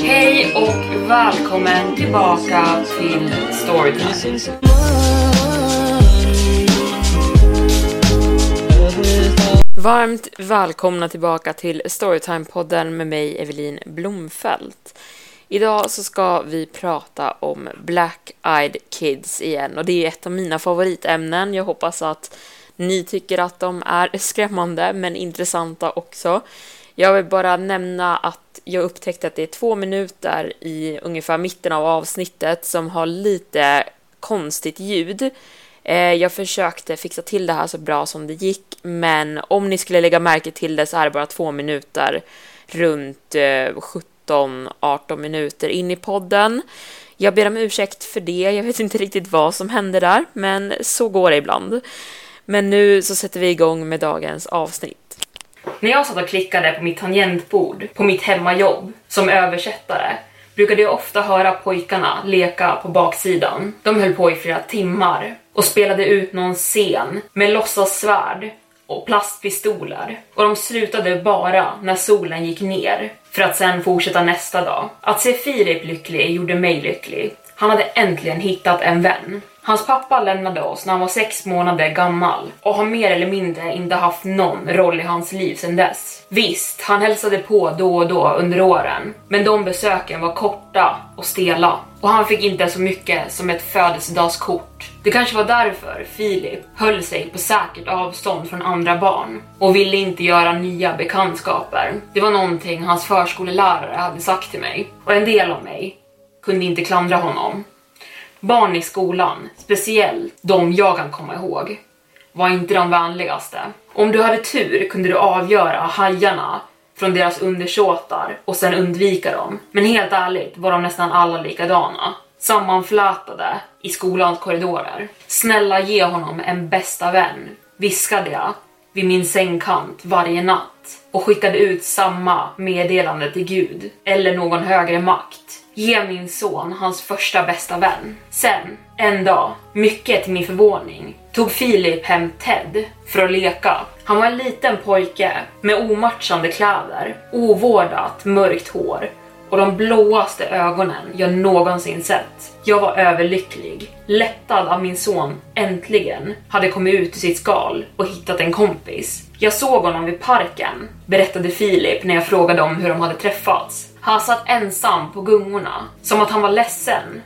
Hej och välkommen tillbaka till Storytime. Varmt välkomna tillbaka till Storytime-podden med mig Evelin Blomfelt. Idag så ska vi prata om Black Eyed Kids igen och det är ett av mina favoritämnen. Jag hoppas att ni tycker att de är skrämmande men intressanta också. Jag vill bara nämna att jag upptäckte att det är två minuter i ungefär mitten av avsnittet som har lite konstigt ljud. Eh, jag försökte fixa till det här så bra som det gick, men om ni skulle lägga märke till det så är det bara två minuter runt eh, 17-18 minuter in i podden. Jag ber om ursäkt för det, jag vet inte riktigt vad som hände där, men så går det ibland. Men nu så sätter vi igång med dagens avsnitt. När jag satt och klickade på mitt tangentbord på mitt hemmajobb som översättare brukade jag ofta höra pojkarna leka på baksidan. De höll på i flera timmar och spelade ut någon scen med låtsassvärd och plastpistoler och de slutade bara när solen gick ner för att sen fortsätta nästa dag. Att se Filip lycklig gjorde mig lycklig. Han hade äntligen hittat en vän. Hans pappa lämnade oss när han var sex månader gammal och har mer eller mindre inte haft någon roll i hans liv sedan dess. Visst, han hälsade på då och då under åren, men de besöken var korta och stela och han fick inte så mycket som ett födelsedagskort. Det kanske var därför Filip höll sig på säkert avstånd från andra barn och ville inte göra nya bekantskaper. Det var någonting hans förskolelärare hade sagt till mig och en del av mig kunde inte klandra honom. Barn i skolan, speciellt de jag kan komma ihåg, var inte de vänligaste. Om du hade tur kunde du avgöra hajarna från deras undersåtar och sen undvika dem. Men helt ärligt var de nästan alla likadana. Sammanflätade i skolans korridorer. Snälla ge honom en bästa vän, viskade jag vid min sängkant varje natt och skickade ut samma meddelande till Gud eller någon högre makt. Ge min son hans första bästa vän. Sen, en dag, mycket till min förvåning, tog Filip hem Ted för att leka. Han var en liten pojke med omatchande kläder, ovårdat mörkt hår och de blåaste ögonen jag någonsin sett. Jag var överlycklig, lättad av min son äntligen hade kommit ut ur sitt skal och hittat en kompis. Jag såg honom vid parken, berättade Filip när jag frågade om hur de hade träffats. Han satt ensam på gungorna, som att han var ledsen.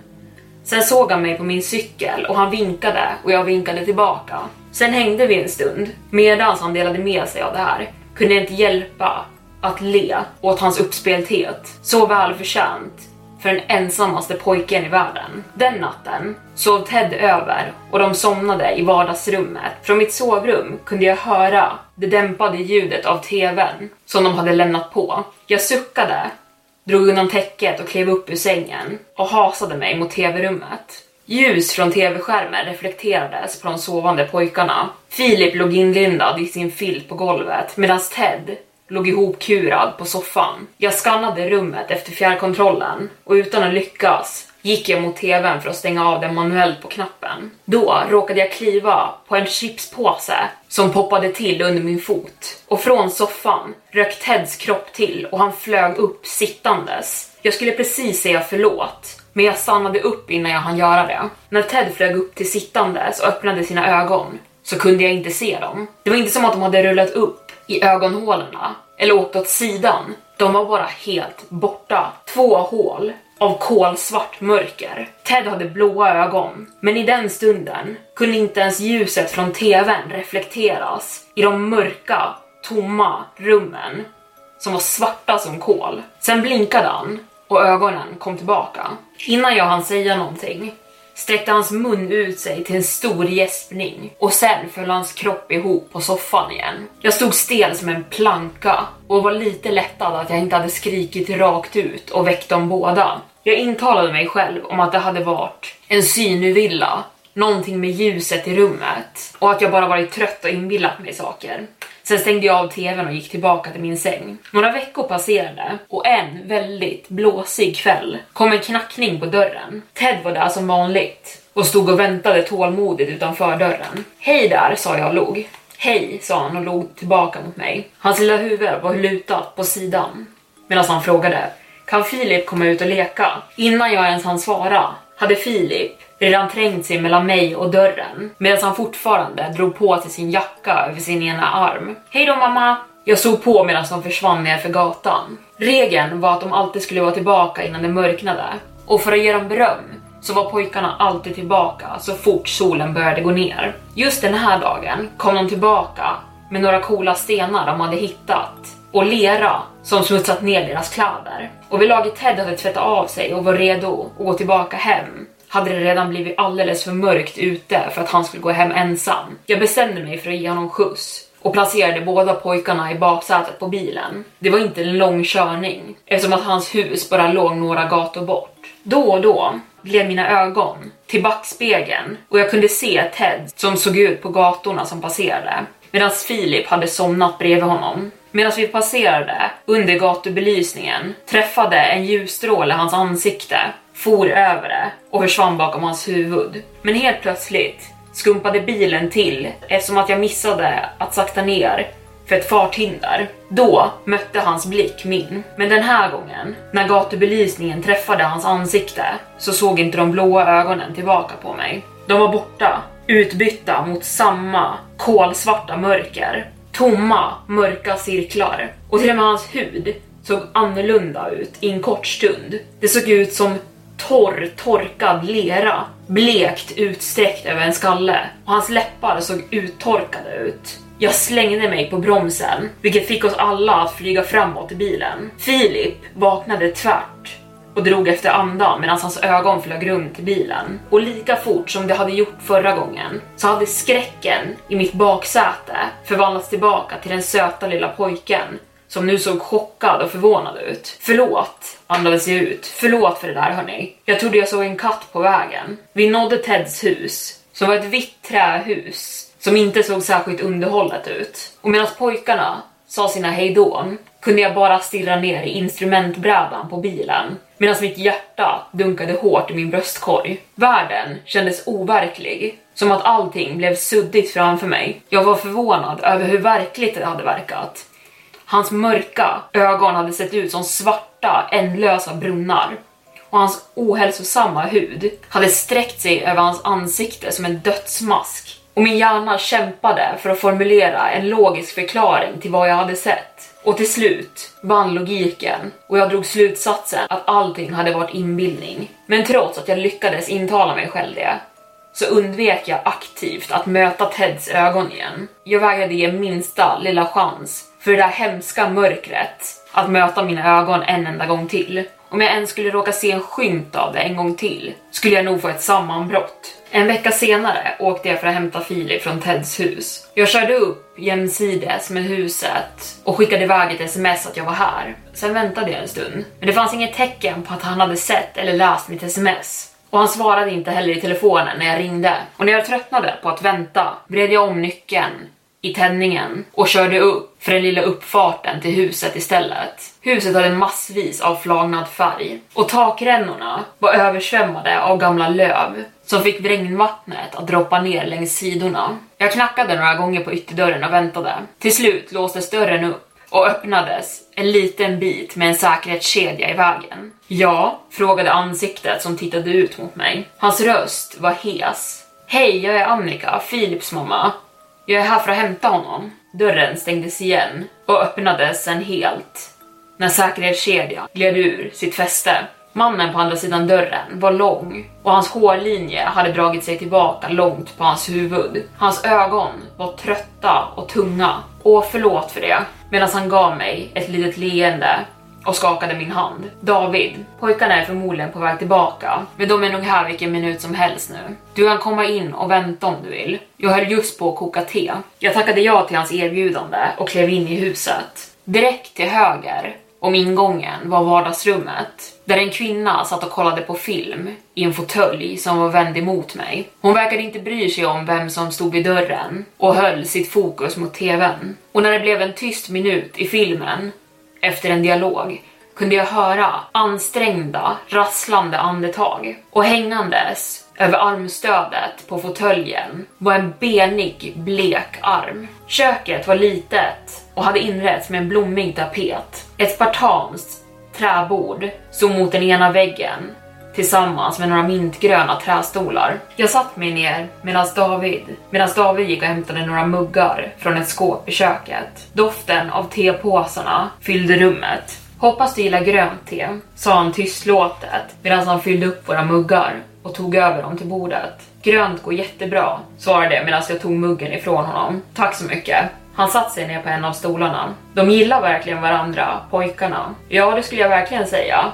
Sen såg han mig på min cykel och han vinkade och jag vinkade tillbaka. Sen hängde vi en stund. Medan han delade med sig av det här kunde jag inte hjälpa att le åt hans uppspelthet. Så välförtjänt för den ensammaste pojken i världen. Den natten sov Ted över och de somnade i vardagsrummet. Från mitt sovrum kunde jag höra det dämpade ljudet av tvn som de hade lämnat på. Jag suckade, drog undan täcket och klev upp ur sängen och hasade mig mot tv-rummet. Ljus från tv-skärmen reflekterades på de sovande pojkarna. Filip låg inlindad i sin filt på golvet medan Ted låg ihopkurad på soffan. Jag skannade rummet efter fjärrkontrollen och utan att lyckas gick jag mot tvn för att stänga av den manuellt på knappen. Då råkade jag kliva på en chipspåse som poppade till under min fot och från soffan rök Teds kropp till och han flög upp sittandes. Jag skulle precis säga förlåt, men jag stannade upp innan jag hann göra det. När Ted flög upp till sittandes och öppnade sina ögon så kunde jag inte se dem. Det var inte som att de hade rullat upp i ögonhålorna eller åkt åt sidan. De var bara helt borta. Två hål av kolsvart mörker. Ted hade blåa ögon, men i den stunden kunde inte ens ljuset från tvn reflekteras i de mörka, tomma rummen som var svarta som kol. Sen blinkade han och ögonen kom tillbaka. Innan jag hann säga någonting sträckte hans mun ut sig till en stor gäspning och sen föll hans kropp ihop på soffan igen. Jag stod stel som en planka och var lite lättad att jag inte hade skrikit rakt ut och väckt dem båda. Jag intalade mig själv om att det hade varit en synuvilla, någonting med ljuset i rummet och att jag bara varit trött och inbillat mig saker. Sen stängde jag av tvn och gick tillbaka till min säng. Några veckor passerade och en väldigt blåsig kväll kom en knackning på dörren. Ted var där som vanligt och stod och väntade tålmodigt utanför dörren. Hej där, sa jag och log. Hej, sa han och log tillbaka mot mig. Hans lilla huvud var lutat på sidan medan han frågade kan Filip komma ut och leka? Innan jag ens hann svara hade Filip redan trängt sig mellan mig och dörren medan han fortfarande drog på sig sin jacka över sin ena arm. Hej då mamma! Jag såg på medan de försvann ner för gatan. Regeln var att de alltid skulle vara tillbaka innan det mörknade och för att ge dem beröm så var pojkarna alltid tillbaka så fort solen började gå ner. Just den här dagen kom de tillbaka med några coola stenar de hade hittat och lera som smutsat ner deras kläder. Och vid laget Ted hade tvättat av sig och var redo att gå tillbaka hem hade det redan blivit alldeles för mörkt ute för att han skulle gå hem ensam. Jag bestämde mig för att ge honom skjuts och placerade båda pojkarna i baksätet på bilen. Det var inte en lång körning eftersom att hans hus bara låg några gator bort. Då och då gled mina ögon till backspegeln och jag kunde se Ted som såg ut på gatorna som passerade medan Filip hade somnat bredvid honom. Medan vi passerade under gatubelysningen träffade en ljusstråle hans ansikte, for över det och försvann bakom hans huvud. Men helt plötsligt skumpade bilen till eftersom att jag missade att sakta ner för ett farthinder. Då mötte hans blick min. Men den här gången, när gatubelysningen träffade hans ansikte, så såg inte de blåa ögonen tillbaka på mig. De var borta, utbytta mot samma kolsvarta mörker tomma, mörka cirklar. Och till och med hans hud såg annorlunda ut i en kort stund. Det såg ut som torr, torkad lera, blekt utsträckt över en skalle och hans läppar såg uttorkade ut. Jag slängde mig på bromsen, vilket fick oss alla att flyga framåt i bilen. Filip vaknade tvärt och drog efter andan medan hans ögon flög runt i bilen. Och lika fort som det hade gjort förra gången så hade skräcken i mitt baksäte förvandlats tillbaka till den söta lilla pojken som nu såg chockad och förvånad ut. Förlåt, andades jag ut. Förlåt för det där hörni. Jag trodde jag såg en katt på vägen. Vi nådde Teds hus, som var ett vitt trähus som inte såg särskilt underhållet ut. Och medan pojkarna sa sina hejdån kunde jag bara stirra ner i instrumentbrädan på bilen medan mitt hjärta dunkade hårt i min bröstkorg. Världen kändes overklig, som att allting blev suddigt framför mig. Jag var förvånad över hur verkligt det hade verkat. Hans mörka ögon hade sett ut som svarta, ändlösa brunnar och hans ohälsosamma hud hade sträckt sig över hans ansikte som en dödsmask. Och min hjärna kämpade för att formulera en logisk förklaring till vad jag hade sett. Och till slut vann logiken och jag drog slutsatsen att allting hade varit inbildning. Men trots att jag lyckades intala mig själv det så undvek jag aktivt att möta Teds ögon igen. Jag vägrade ge minsta lilla chans för det där hemska mörkret att möta mina ögon en enda gång till. Om jag ens skulle råka se en skymt av det en gång till skulle jag nog få ett sammanbrott. En vecka senare åkte jag för att hämta Filip från Teds hus. Jag körde upp jämsides med huset och skickade iväg ett sms att jag var här. Sen väntade jag en stund, men det fanns inget tecken på att han hade sett eller läst mitt sms. Och han svarade inte heller i telefonen när jag ringde. Och när jag tröttnade på att vänta vred jag om nyckeln i tändningen och körde upp för den lilla uppfarten till huset istället. Huset hade massvis av flagnad färg och takrännorna var översvämmade av gamla löv som fick regnvattnet att droppa ner längs sidorna. Jag knackade några gånger på ytterdörren och väntade. Till slut låstes dörren upp och öppnades en liten bit med en säkerhetskedja i vägen. Ja, frågade ansiktet som tittade ut mot mig. Hans röst var hes. Hej, jag är Annika, Philips mamma. Jag är här för att hämta honom. Dörren stängdes igen och öppnades sen helt när säkerhetskedjan gled ur sitt fäste. Mannen på andra sidan dörren var lång och hans hårlinje hade dragit sig tillbaka långt på hans huvud. Hans ögon var trötta och tunga. Och förlåt för det, medan han gav mig ett litet leende och skakade min hand. David, pojkarna är förmodligen på väg tillbaka, men de är nog här vilken minut som helst nu. Du kan komma in och vänta om du vill. Jag höll just på att koka te. Jag tackade ja till hans erbjudande och klev in i huset. Direkt till höger om ingången var vardagsrummet där en kvinna satt och kollade på film i en fåtölj som var vänd emot mig. Hon verkade inte bry sig om vem som stod vid dörren och höll sitt fokus mot tvn. Och när det blev en tyst minut i filmen efter en dialog kunde jag höra ansträngda, rasslande andetag och hängandes över armstödet på fåtöljen var en benig, blek arm. Köket var litet och hade inretts med en blommig tapet. Ett spartanskt träbord stod mot den ena väggen tillsammans med några mintgröna trästolar. Jag satt mig ner medan David, medan David gick och hämtade några muggar från ett skåp i köket. Doften av tepåsarna fyllde rummet. Hoppas du gillar grönt te, sa han tystlåtet medan han fyllde upp våra muggar och tog över dem till bordet. Grönt går jättebra, svarade jag medan jag tog muggen ifrån honom. Tack så mycket. Han satt sig ner på en av stolarna. De gillar verkligen varandra, pojkarna. Ja, det skulle jag verkligen säga.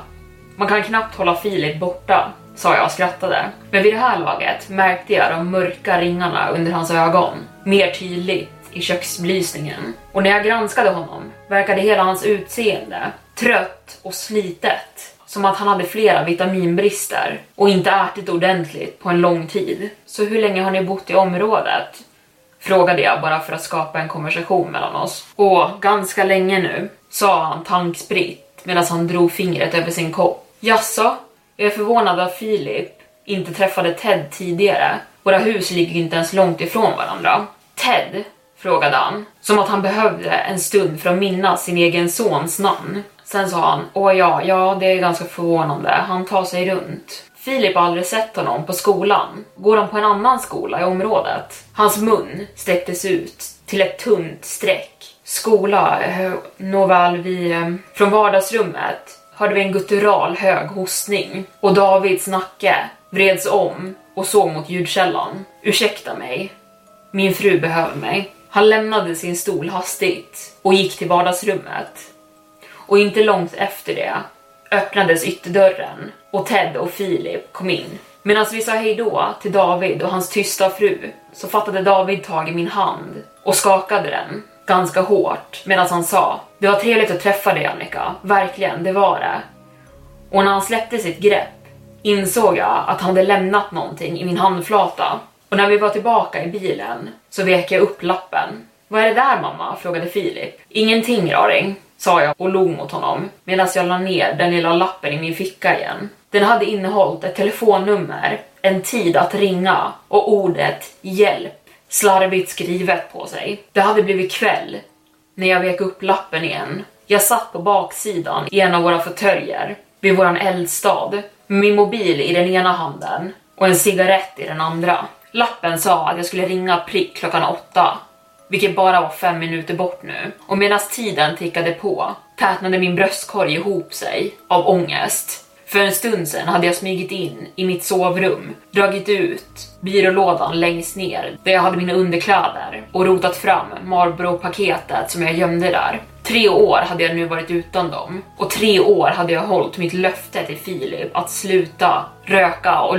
Man kan knappt hålla Filip borta, sa jag och skrattade. Men vid det här laget märkte jag de mörka ringarna under hans ögon mer tydligt i köksbelysningen. Och när jag granskade honom verkade hela hans utseende trött och slitet som att han hade flera vitaminbrister och inte ätit ordentligt på en lång tid. Så hur länge har ni bott i området? Frågade jag bara för att skapa en konversation mellan oss. Och ganska länge nu, sa han tankspritt medan han drog fingret över sin kopp. Jaså? Jag är förvånad att Filip inte träffade Ted tidigare. Våra hus ligger inte ens långt ifrån varandra. Ted? frågade han, som att han behövde en stund för att minnas sin egen sons namn. Sen sa han, åh ja, ja det är ganska förvånande, han tar sig runt. Filip har aldrig sett honom på skolan. Går han på en annan skola i området? Hans mun sträcktes ut till ett tunt streck. Skola, eh, nåväl, vi... Eh, från vardagsrummet hörde vi en guttural hög hostning och Davids nacke vreds om och såg mot ljudkällan. Ursäkta mig, min fru behöver mig. Han lämnade sin stol hastigt och gick till vardagsrummet och inte långt efter det öppnades ytterdörren och Ted och Filip kom in. Medan alltså vi sa hejdå till David och hans tysta fru så fattade David tag i min hand och skakade den ganska hårt medan han sa Det var trevligt att träffa dig Annika, verkligen, det var det. Och när han släppte sitt grepp insåg jag att han hade lämnat någonting i min handflata. Och när vi var tillbaka i bilen så vek jag upp lappen. Vad är det där mamma? frågade Filip. Ingenting raring, sa jag och log mot honom medan jag la ner den lilla lappen i min ficka igen. Den hade innehållit ett telefonnummer, en tid att ringa och ordet hjälp slarvigt skrivet på sig. Det hade blivit kväll när jag vek upp lappen igen. Jag satt på baksidan i en av våra fåtöljer vid våran eldstad med min mobil i den ena handen och en cigarett i den andra. Lappen sa att jag skulle ringa prick klockan åtta vilket bara var fem minuter bort nu. Och medan tiden tickade på tätnade min bröstkorg ihop sig av ångest. För en stund sedan hade jag smugit in i mitt sovrum, dragit ut byrålådan längst ner där jag hade mina underkläder och rotat fram Marlboro-paketet som jag gömde där. Tre år hade jag nu varit utan dem och tre år hade jag hållit mitt löfte till Filip att sluta röka och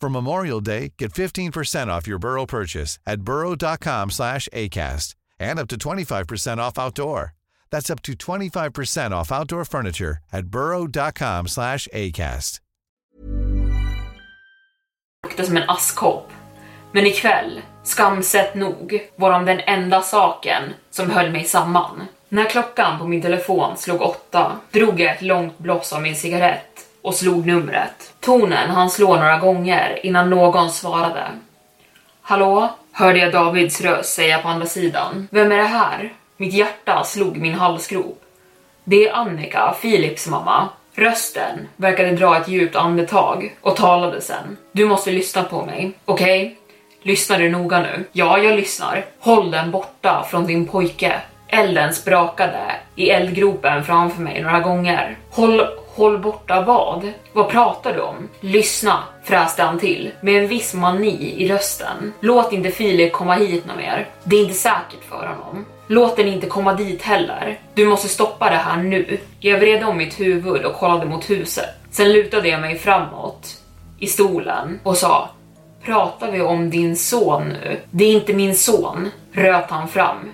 For Memorial Day, get 15% off your Burrow purchase at burrow.com slash ACAST and up to 25% off outdoor. That's up to 25% off outdoor furniture at burrow.com slash ACAST. luktar som en askkopp. Men ikväll, skamset nog, var de den enda saken som höll mig samman. När klockan på min telefon slog åtta drog jag ett långt bloss av min cigarett och slog numret. Tonen han slå några gånger innan någon svarade. Hallå? Hörde jag Davids röst säga på andra sidan. Vem är det här? Mitt hjärta slog min halsgrop. Det är Annika, Philips mamma. Rösten verkade dra ett djupt andetag och talade sen. Du måste lyssna på mig, okej? Okay? Lyssnar du noga nu? Ja, jag lyssnar. Håll den borta från din pojke. Elden sprakade i eldgropen framför mig några gånger. Håll, håll borta vad? Vad pratar du om? Lyssna, fräste han till med en viss mani i rösten. Låt inte Filip komma hit något mer. Det är inte säkert för honom. Låt den inte komma dit heller. Du måste stoppa det här nu. Jag vred om mitt huvud och kollade mot huset. Sen lutade jag mig framåt i stolen och sa Pratar vi om din son nu? Det är inte min son, röt han fram.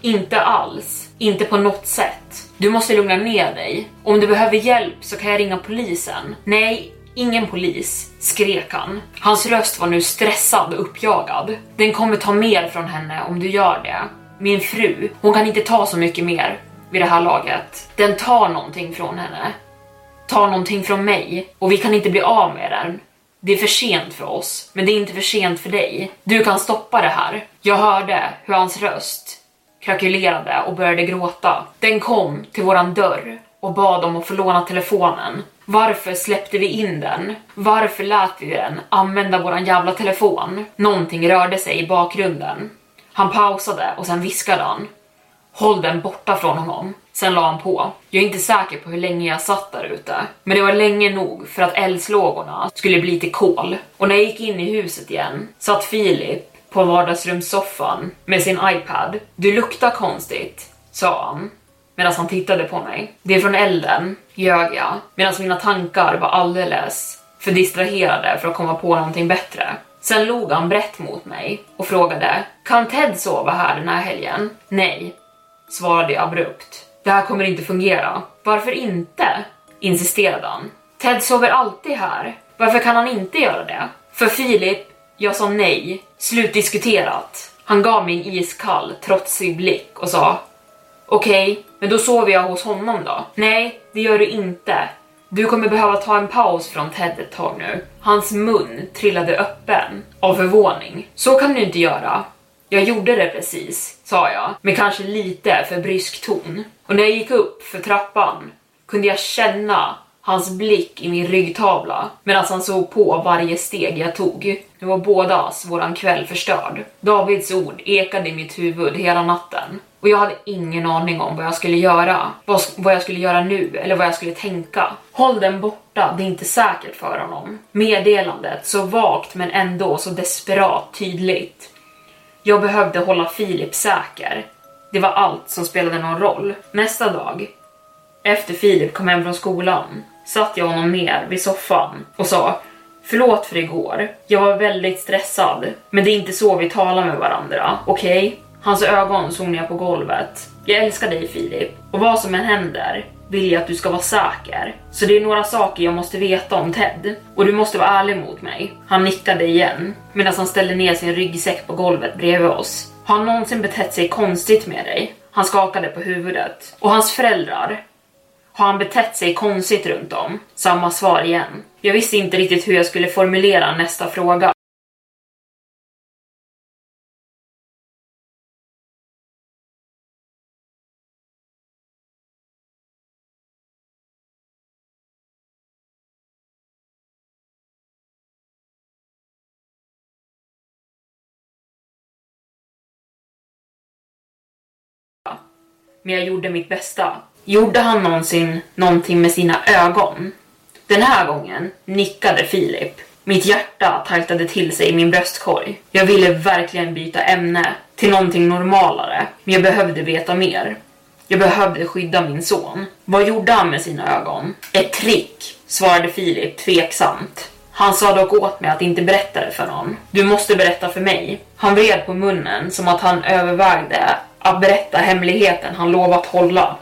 Inte alls. Inte på något sätt. Du måste lugna ner dig. Om du behöver hjälp så kan jag ringa polisen. Nej, ingen polis, skrek han. Hans röst var nu stressad och uppjagad. Den kommer ta mer från henne om du gör det. Min fru, hon kan inte ta så mycket mer vid det här laget. Den tar någonting från henne. Tar någonting från mig och vi kan inte bli av med den. Det är för sent för oss, men det är inte för sent för dig. Du kan stoppa det här. Jag hörde hur hans röst krakulerade och började gråta. Den kom till våran dörr och bad om att få låna telefonen. Varför släppte vi in den? Varför lät vi den använda våran jävla telefon? Någonting rörde sig i bakgrunden. Han pausade och sen viskade han. Håll den borta från honom. Sen la han på. Jag är inte säker på hur länge jag satt där ute, men det var länge nog för att eldslågorna skulle bli till kol. Och när jag gick in i huset igen satt Filip på vardagsrumssoffan med sin iPad. Du luktar konstigt, sa han medan han tittade på mig. Det är från elden, ljög jag, medan mina tankar var alldeles för distraherade för att komma på någonting bättre. Sen log han brett mot mig och frågade Kan Ted sova här den här helgen? Nej, svarade jag abrupt. Det här kommer inte fungera. Varför inte? insisterade han. Ted sover alltid här. Varför kan han inte göra det? För Filip, jag sa nej. Slutdiskuterat. Han gav mig en iskall, trotsig blick och sa Okej, okay, men då sover jag hos honom då? Nej, det gör du inte. Du kommer behöva ta en paus från Ted ett tag nu. Hans mun trillade öppen av förvåning. Så kan du inte göra. Jag gjorde det precis, sa jag, med kanske lite för brysk ton. Och när jag gick upp för trappan kunde jag känna hans blick i min ryggtavla medan han såg på varje steg jag tog. Nu var bådas våran kväll förstörd. Davids ord ekade i mitt huvud hela natten och jag hade ingen aning om vad jag skulle göra, vad, vad jag skulle göra nu eller vad jag skulle tänka. Håll den borta, det är inte säkert för honom. Meddelandet, så vagt men ändå så desperat tydligt. Jag behövde hålla Filip säker. Det var allt som spelade någon roll. Nästa dag, efter Filip kom hem från skolan, satt jag honom ner vid soffan och sa Förlåt för igår. Jag var väldigt stressad, men det är inte så vi talar med varandra, okej? Okay? Hans ögon såg ner på golvet. Jag älskar dig Filip, och vad som än händer vill jag att du ska vara säker. Så det är några saker jag måste veta om Ted, och du måste vara ärlig mot mig. Han nickade igen, medan han ställde ner sin ryggsäck på golvet bredvid oss. Har han någonsin betett sig konstigt med dig? Han skakade på huvudet. Och hans föräldrar? Har han betett sig konstigt runt om? Samma svar igen. Jag visste inte riktigt hur jag skulle formulera nästa fråga. Men jag gjorde mitt bästa. Gjorde han någonsin någonting med sina ögon? Den här gången nickade Filip. Mitt hjärta tajtade till sig i min bröstkorg. Jag ville verkligen byta ämne till någonting normalare, men jag behövde veta mer. Jag behövde skydda min son. Vad gjorde han med sina ögon? Ett trick, svarade Filip tveksamt. Han sa dock åt mig att inte berätta det för någon. Du måste berätta för mig. Han vred på munnen som att han övervägde att berätta hemligheten han lovat hålla.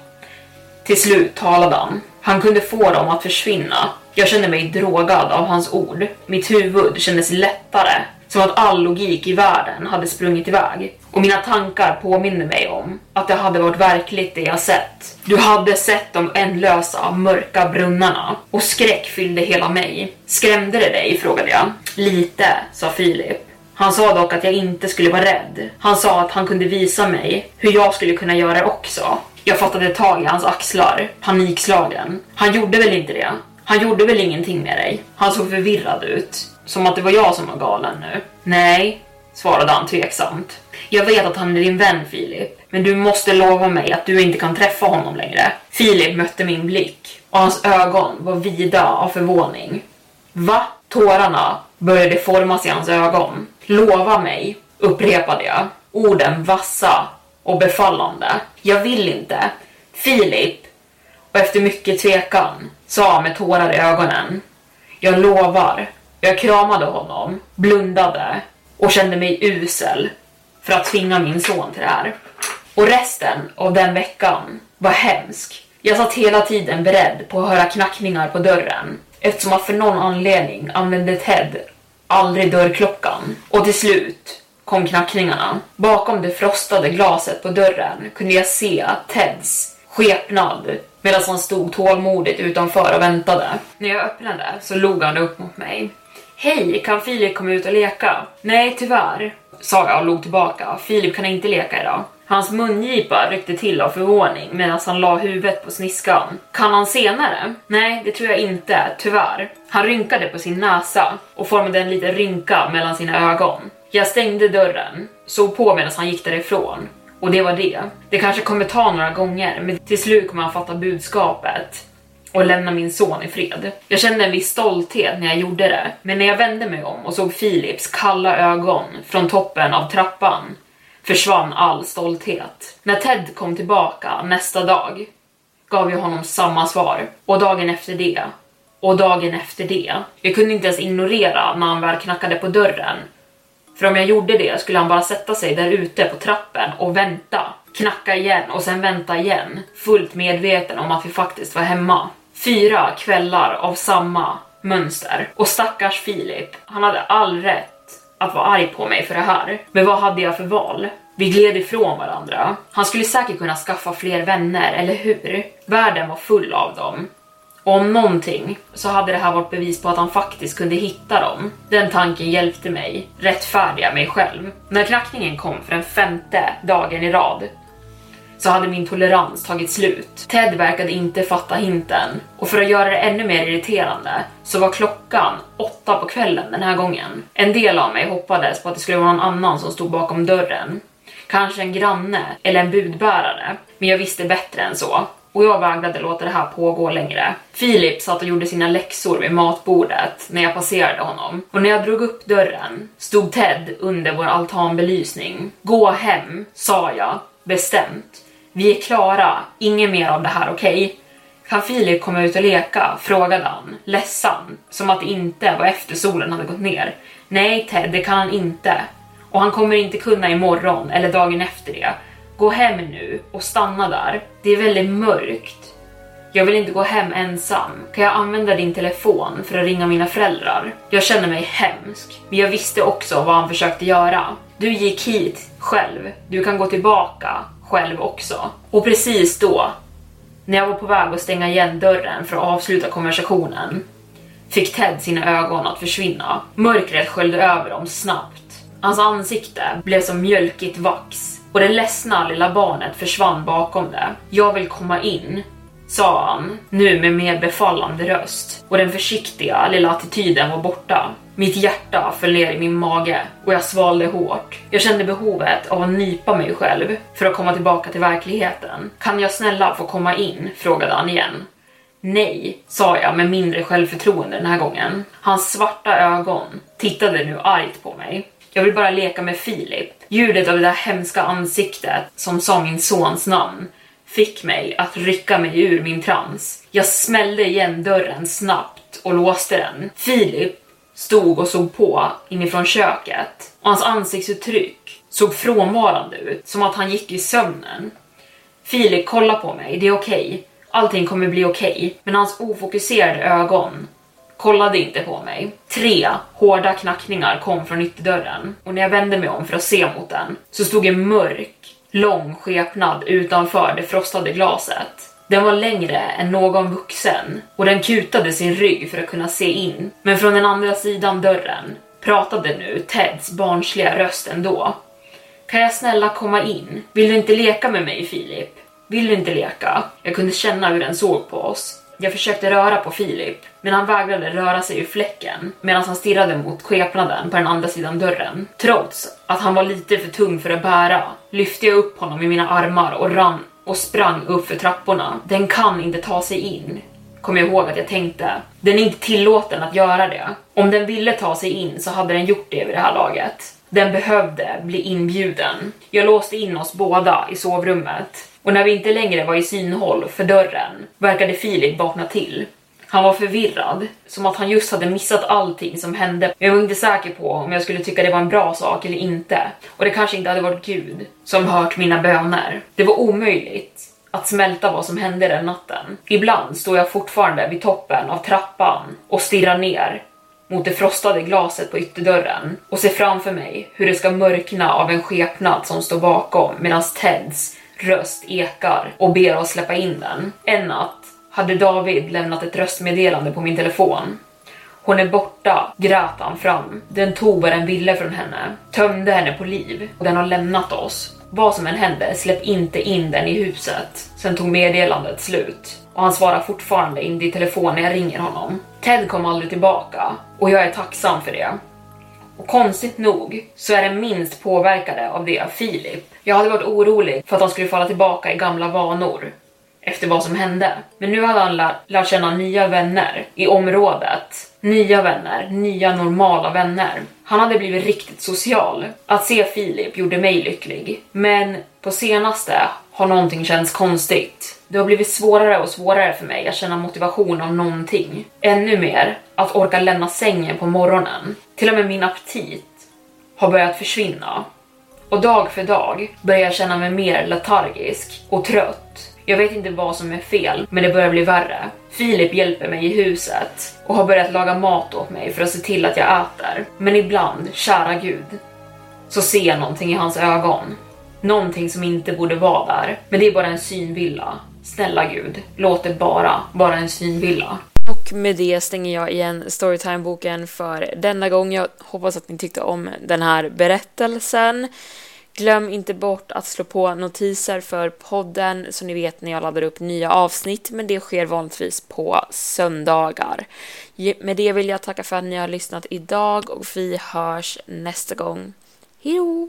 Till slut talade han. Han kunde få dem att försvinna. Jag kände mig drogad av hans ord. Mitt huvud kändes lättare, som att all logik i världen hade sprungit iväg. Och mina tankar påminde mig om att det hade varit verkligt det jag sett. Du hade sett de ändlösa, mörka brunnarna och skräck fyllde hela mig. Skrämde det dig? frågade jag. Lite, sa Filip. Han sa dock att jag inte skulle vara rädd. Han sa att han kunde visa mig hur jag skulle kunna göra det också. Jag fattade tag i hans axlar, panikslagen. Han gjorde väl inte det? Han gjorde väl ingenting med dig? Han såg förvirrad ut. Som att det var jag som var galen nu. Nej, svarade han tveksamt. Jag vet att han är din vän Filip, men du måste lova mig att du inte kan träffa honom längre. Filip mötte min blick och hans ögon var vida av förvåning. Va? Tårarna började formas i hans ögon. Lova mig, upprepade jag. Orden vassa och befallande. Jag vill inte. Filip, och efter mycket tvekan, sa med tårar i ögonen. Jag lovar. Jag kramade honom, blundade och kände mig usel för att tvinga min son till det här. Och resten av den veckan var hemsk. Jag satt hela tiden beredd på att höra knackningar på dörren eftersom att för någon anledning använde Ted aldrig dörrklockan. Och till slut kom knackningarna. Bakom det frostade glaset på dörren kunde jag se Teds skepnad medan han stod tålmodigt utanför och väntade. När jag öppnade så log han upp mot mig. Hej, kan Filip komma ut och leka? Nej, tyvärr, sa jag och log tillbaka. Filip kan inte leka idag. Hans mungipa ryckte till av förvåning medan han la huvudet på sniskan. Kan han senare? Nej, det tror jag inte, tyvärr. Han rynkade på sin näsa och formade en liten rynka mellan sina ögon. Jag stängde dörren, såg på medan han gick därifrån. Och det var det. Det kanske kommer ta några gånger, men till slut kommer han fatta budskapet och lämna min son i fred. Jag kände en viss stolthet när jag gjorde det, men när jag vände mig om och såg Philips kalla ögon från toppen av trappan försvann all stolthet. När Ted kom tillbaka nästa dag gav jag honom samma svar och dagen efter det och dagen efter det. Jag kunde inte ens ignorera när han väl knackade på dörren för om jag gjorde det skulle han bara sätta sig där ute på trappen och vänta. Knacka igen och sen vänta igen. Fullt medveten om att vi faktiskt var hemma. Fyra kvällar av samma mönster. Och stackars Filip, han hade all rätt att vara arg på mig för det här. Men vad hade jag för val? Vi gled ifrån varandra. Han skulle säkert kunna skaffa fler vänner, eller hur? Världen var full av dem. Och om någonting så hade det här varit bevis på att han faktiskt kunde hitta dem. Den tanken hjälpte mig rättfärdiga mig själv. När knackningen kom för den femte dagen i rad så hade min tolerans tagit slut. Ted verkade inte fatta hinten och för att göra det ännu mer irriterande så var klockan åtta på kvällen den här gången. En del av mig hoppades på att det skulle vara någon annan som stod bakom dörren. Kanske en granne eller en budbärare, men jag visste bättre än så och jag vägrade låta det här pågå längre. Filip satt och gjorde sina läxor vid matbordet när jag passerade honom och när jag drog upp dörren stod Ted under vår altanbelysning. Gå hem, sa jag bestämt. Vi är klara, inget mer av det här, okej? Okay? Kan Filip komma ut och leka? frågade han, ledsen, som att det inte var efter solen hade gått ner. Nej Ted, det kan han inte. Och han kommer inte kunna imorgon eller dagen efter det. Gå hem nu och stanna där. Det är väldigt mörkt. Jag vill inte gå hem ensam. Kan jag använda din telefon för att ringa mina föräldrar? Jag känner mig hemsk, men jag visste också vad han försökte göra. Du gick hit själv. Du kan gå tillbaka själv också. Och precis då, när jag var på väg att stänga igen dörren för att avsluta konversationen, fick Ted sina ögon att försvinna. Mörkret sköljde över dem snabbt. Hans ansikte blev som mjölkigt vax och det ledsna lilla barnet försvann bakom det. Jag vill komma in, sa han, nu med mer befallande röst och den försiktiga lilla attityden var borta. Mitt hjärta föll ner i min mage och jag svalde hårt. Jag kände behovet av att nypa mig själv för att komma tillbaka till verkligheten. Kan jag snälla få komma in? frågade han igen. Nej, sa jag med mindre självförtroende den här gången. Hans svarta ögon tittade nu argt på mig. Jag vill bara leka med Filip. Ljudet av det där hemska ansiktet som sa min sons namn fick mig att rycka mig ur min trans. Jag smällde igen dörren snabbt och låste den. Filip stod och såg på inifrån köket och hans ansiktsuttryck såg frånvarande ut, som att han gick i sömnen. Filip, kolla på mig, det är okej. Okay. Allting kommer bli okej. Okay. Men hans ofokuserade ögon kollade inte på mig. Tre hårda knackningar kom från ytterdörren och när jag vände mig om för att se mot den så stod en mörk, lång skepnad utanför det frostade glaset. Den var längre än någon vuxen och den kutade sin rygg för att kunna se in. Men från den andra sidan dörren pratade nu Teds barnsliga röst ändå. Kan jag snälla komma in? Vill du inte leka med mig Filip? Vill du inte leka? Jag kunde känna hur den såg på oss. Jag försökte röra på Filip, men han vägrade röra sig ur fläcken medan han stirrade mot skepnaden på den andra sidan dörren. Trots att han var lite för tung för att bära lyfte jag upp honom i mina armar och rann och sprang upp för trapporna. Den kan inte ta sig in, kom jag ihåg att jag tänkte. Den är inte tillåten att göra det. Om den ville ta sig in så hade den gjort det vid det här laget. Den behövde bli inbjuden. Jag låste in oss båda i sovrummet och när vi inte längre var i synhåll för dörren verkade Filip vakna till. Han var förvirrad, som att han just hade missat allting som hände. Jag var inte säker på om jag skulle tycka det var en bra sak eller inte. Och det kanske inte hade varit Gud som hört mina böner. Det var omöjligt att smälta vad som hände den natten. Ibland står jag fortfarande vid toppen av trappan och stirrar ner mot det frostade glaset på ytterdörren och ser framför mig hur det ska mörkna av en skepnad som står bakom medan Teds röst ekar och ber oss släppa in den. En natt hade David lämnat ett röstmeddelande på min telefon. Hon är borta, grät han fram. Den tog vad den ville från henne, tömde henne på liv och den har lämnat oss. Vad som än händer, släpp inte in den i huset. Sen tog meddelandet slut och han svarar fortfarande inte i telefon när jag ringer honom. Ted kom aldrig tillbaka och jag är tacksam för det. Och konstigt nog så är den minst påverkade av det av Filip. Jag hade varit orolig för att han skulle falla tillbaka i gamla vanor efter vad som hände. Men nu hade han lärt, lärt känna nya vänner i området. Nya vänner, nya normala vänner. Han hade blivit riktigt social. Att se Filip gjorde mig lycklig. Men på senaste har någonting känts konstigt. Det har blivit svårare och svårare för mig att känna motivation av någonting. Ännu mer att orka lämna sängen på morgonen. Till och med min aptit har börjat försvinna. Och dag för dag börjar jag känna mig mer letargisk och trött. Jag vet inte vad som är fel, men det börjar bli värre. Filip hjälper mig i huset och har börjat laga mat åt mig för att se till att jag äter. Men ibland, kära gud, så ser jag någonting i hans ögon. Någonting som inte borde vara där, men det är bara en synvilla. Snälla gud, låt det bara vara en synvilla. Och med det stänger jag igen Storytime-boken för denna gång. Jag hoppas att ni tyckte om den här berättelsen. Glöm inte bort att slå på notiser för podden så ni vet när jag laddar upp nya avsnitt, men det sker vanligtvis på söndagar. Med det vill jag tacka för att ni har lyssnat idag och vi hörs nästa gång. Hejdå!